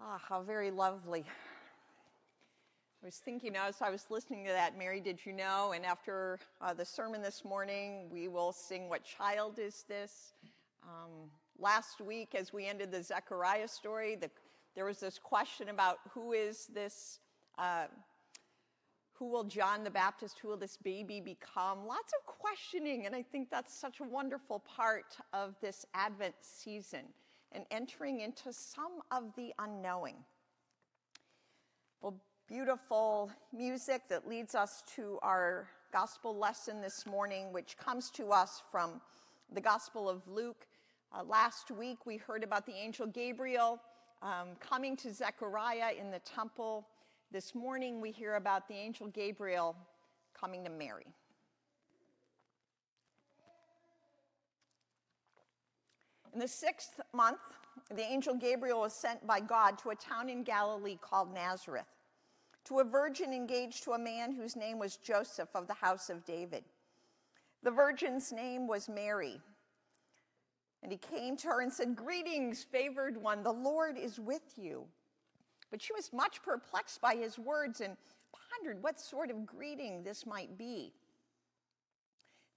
Ah, how very lovely. I was thinking as I was listening to that, Mary, did you know? And after uh, the sermon this morning, we will sing What Child Is This? Um, last week, as we ended the Zechariah story, the, there was this question about who is this, uh, who will John the Baptist, who will this baby become? Lots of questioning, and I think that's such a wonderful part of this Advent season and entering into some of the unknowing. Well, beautiful music that leads us to our gospel lesson this morning, which comes to us from the Gospel of Luke. Uh, last week, we heard about the angel Gabriel um, coming to Zechariah in the temple. This morning, we hear about the angel Gabriel coming to Mary. In the sixth month, the angel Gabriel was sent by God to a town in Galilee called Nazareth, to a virgin engaged to a man whose name was Joseph of the house of David. The virgin's name was Mary. And he came to her and said, Greetings, favored one, the Lord is with you. But she was much perplexed by his words and pondered what sort of greeting this might be.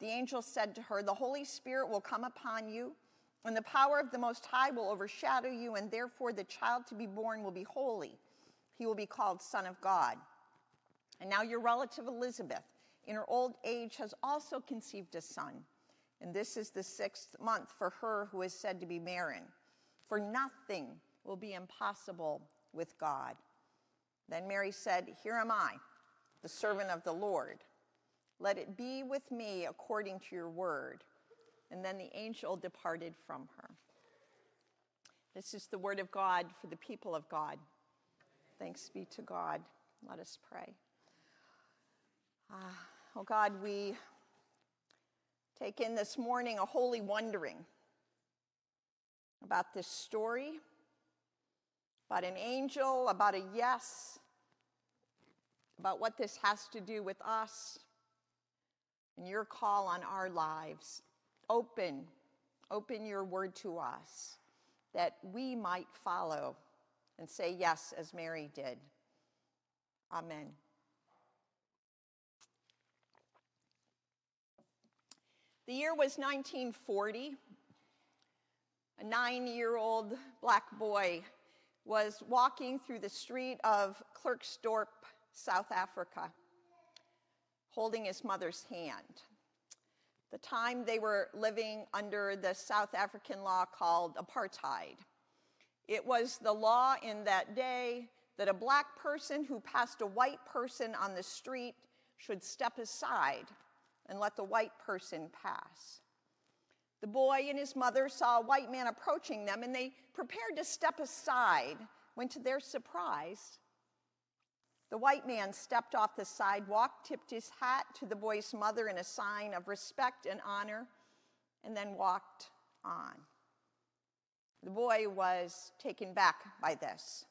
The angel said to her, The Holy Spirit will come upon you, and the power of the Most High will overshadow you, and therefore the child to be born will be holy. He will be called Son of God. And now your relative Elizabeth, in her old age, has also conceived a son. And this is the sixth month for her who is said to be barren. For nothing will be impossible with God. Then Mary said, Here am I, the servant of the Lord. Let it be with me according to your word. And then the angel departed from her. This is the word of God for the people of God. Thanks be to God. Let us pray. Ah, oh God, we take in this morning a holy wondering about this story, about an angel, about a yes, about what this has to do with us and your call on our lives. Open, open your word to us that we might follow and say yes as Mary did. Amen. The year was 1940. A nine year old black boy was walking through the street of Klerksdorp, South Africa holding his mother's hand. The time they were living under the South African law called apartheid. It was the law in that day that a black person who passed a white person on the street should step aside and let the white person pass. The boy and his mother saw a white man approaching them and they prepared to step aside when, to their surprise, the white man stepped off the sidewalk, tipped his hat to the boy's mother in a sign of respect and honor, and then walked on. The boy was taken back by this.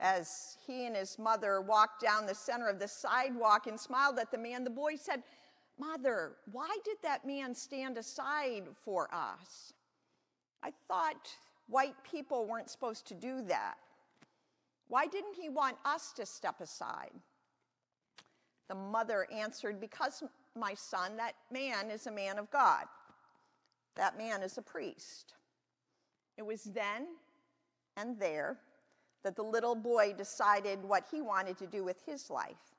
As he and his mother walked down the center of the sidewalk and smiled at the man, the boy said, Mother, why did that man stand aside for us? I thought white people weren't supposed to do that. Why didn't he want us to step aside? The mother answered, Because, my son, that man is a man of God. That man is a priest. It was then and there that the little boy decided what he wanted to do with his life.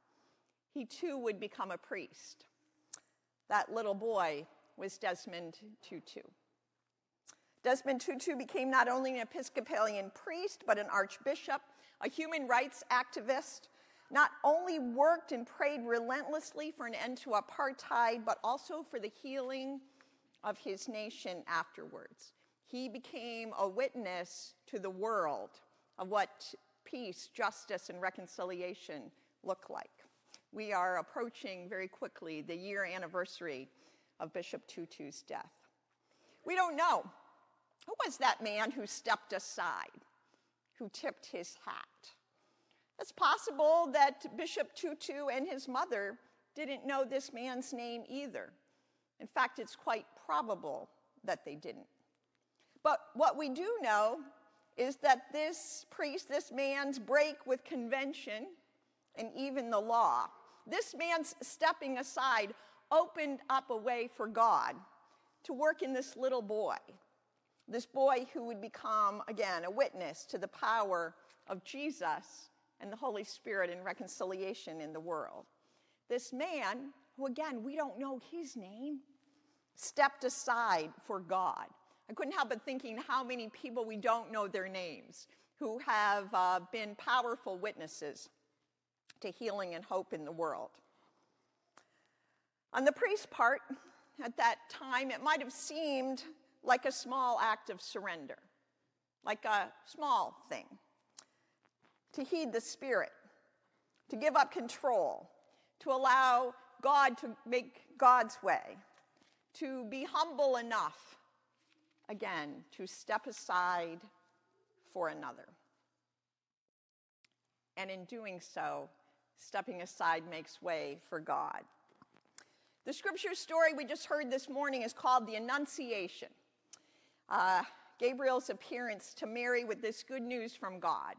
He too would become a priest. That little boy was Desmond Tutu. Desmond Tutu became not only an Episcopalian priest, but an archbishop a human rights activist, not only worked and prayed relentlessly for an end to apartheid, but also for the healing of his nation afterwards. He became a witness to the world of what peace, justice, and reconciliation look like? We are approaching very quickly the year anniversary of Bishop Tutu's death. We don't know. Who was that man who stepped aside, who tipped his hat? It's possible that Bishop Tutu and his mother didn't know this man's name either. In fact, it's quite probable that they didn't. But what we do know is that this priest, this man's break with convention and even the law, this man's stepping aside opened up a way for God to work in this little boy, this boy who would become, again, a witness to the power of Jesus and the Holy Spirit in reconciliation in the world. This man, who again, we don't know his name, stepped aside for God. I couldn't help but thinking how many people we don't know their names who have uh, been powerful witnesses to healing and hope in the world. On the priest's part, at that time, it might have seemed like a small act of surrender, like a small thing. To heed the Spirit, to give up control, to allow God to make God's way, to be humble enough, again, to step aside for another. And in doing so, stepping aside makes way for God. The scripture story we just heard this morning is called the Annunciation. Uh, Gabriel's appearance to Mary with this good news from God.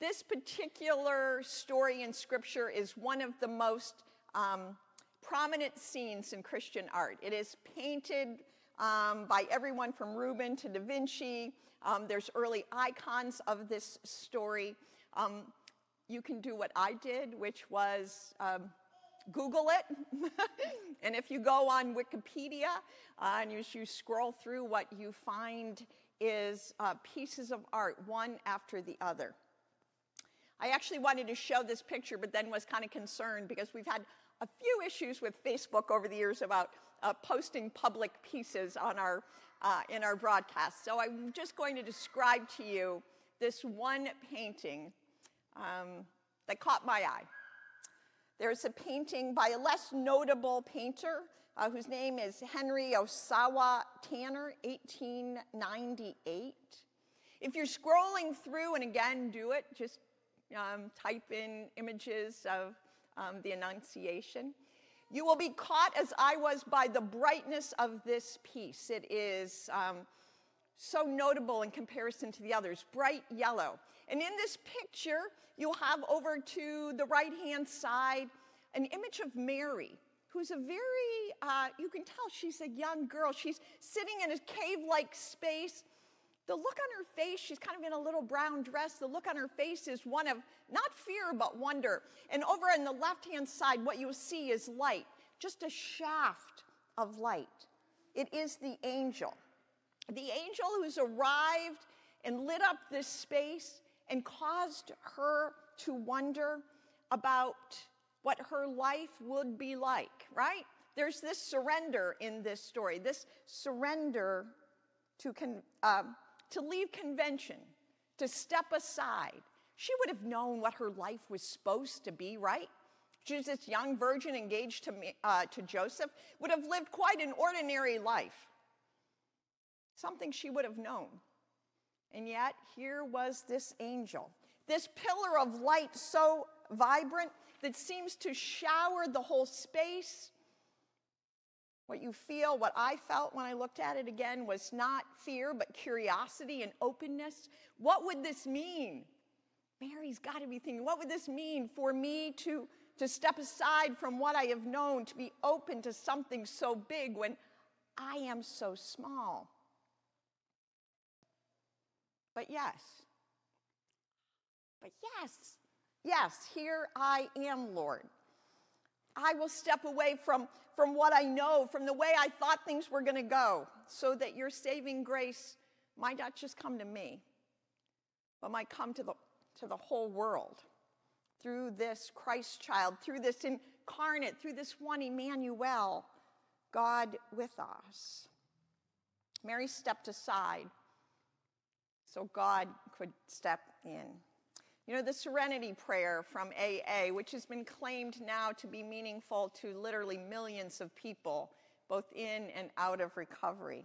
This particular story in scripture is one of the most um, prominent scenes in Christian art. It is painted um, by everyone from Rubens to Da Vinci. Um, there's early icons of this story. Um, you can do what I did, which was um, Google it. and if you go on Wikipedia uh, and you scroll through, what you find is uh, pieces of art, one after the other. I actually wanted to show this picture, but then was kind of concerned because we've had a few issues with Facebook over the years about uh, posting public pieces on our, uh, in our broadcast. So I'm just going to describe to you this one painting um, that caught my eye. There's a painting by a less notable painter uh, whose name is Henry Ossawa Tanner, 1898. If you're scrolling through, and again, do it, just um, type in images of um, the Annunciation. You will be caught, as I was, by the brightness of this piece. It is um, so notable in comparison to the others, bright yellow. And in this picture, you'll have over to the right hand side an image of Mary, who's a very, uh, you can tell she's a young girl. She's sitting in a cave like space. The look on her face, she's kind of in a little brown dress. The look on her face is one of not fear, but wonder. And over on the left hand side, what you'll see is light, just a shaft of light. It is the angel. The angel who's arrived and lit up this space and caused her to wonder about what her life would be like, right? There's this surrender in this story, this surrender to, con- uh, to leave convention, to step aside. She would have known what her life was supposed to be, right? She was this young virgin engaged to, uh, to Joseph, would have lived quite an ordinary life. Something she would have known. And yet, here was this angel, this pillar of light so vibrant that seems to shower the whole space. What you feel, what I felt when I looked at it again, was not fear, but curiosity and openness. What would this mean? Mary's got to be thinking, what would this mean for me to, to step aside from what I have known, to be open to something so big when I am so small? But yes, but yes, yes, here I am, Lord. I will step away from, from what I know, from the way I thought things were going to go, so that your saving grace might not just come to me, but might come to the, to the whole world through this Christ child, through this incarnate, through this one Emmanuel, God with us. Mary stepped aside so God could step in. You know, the serenity prayer from AA, which has been claimed now to be meaningful to literally millions of people, both in and out of recovery.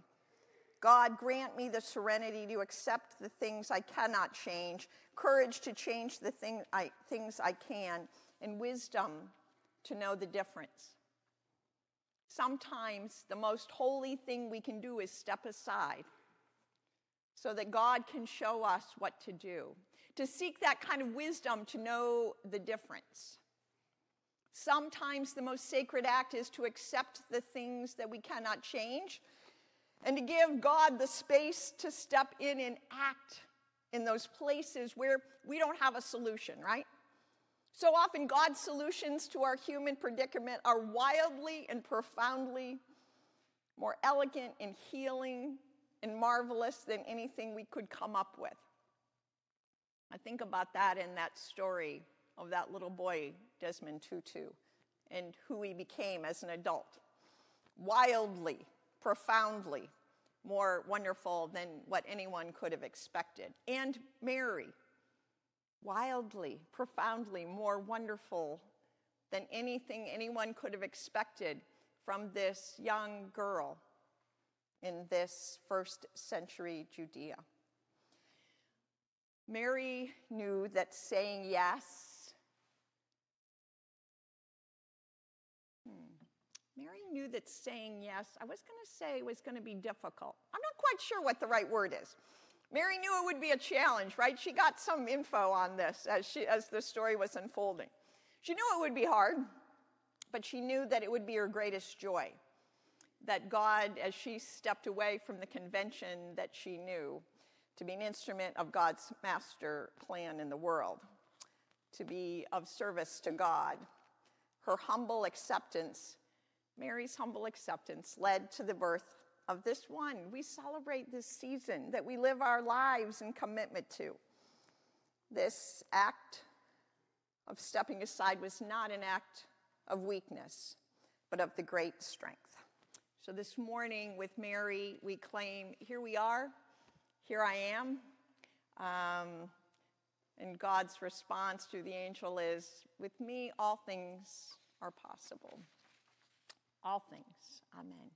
God, grant me the serenity to accept the things I cannot change, courage to change the thing I, things I can, and wisdom to know the difference. Sometimes the most holy thing we can do is step aside so that God can show us what to do, to seek that kind of wisdom to know the difference. Sometimes the most sacred act is to accept the things that we cannot change and to give God the space to step in and act in those places where we don't have a solution, right? So often, God's solutions to our human predicament are wildly and profoundly more elegant and healing and marvelous than anything we could come up with. I think about that in that story of that little boy, Desmond Tutu, and who he became as an adult. Wildly, profoundly more wonderful than what anyone could have expected. And Mary, wildly, profoundly more wonderful than anything anyone could have expected from this young girl in this first century Judea. Mary knew that saying yes, hmm, Mary knew that saying yes, I was going to say, was going to be difficult. I'm not quite sure what the right word is. Mary knew it would be a challenge, right? She got some info on this as, she, as the story was unfolding. She knew it would be hard, but she knew that it would be her greatest joy. That God, as she stepped away from the convention that she knew, to be an instrument of God's master plan in the world, to be of service to God, her humble acceptance, Mary's humble acceptance, led to the birth of this one we celebrate this season that we live our lives in commitment to. This act of stepping aside was not an act of weakness, but of the great strength. So this morning with Mary, we claim, here we are, here I am. Um, and God's response to the angel is, with me, all things are possible. All things. Amen.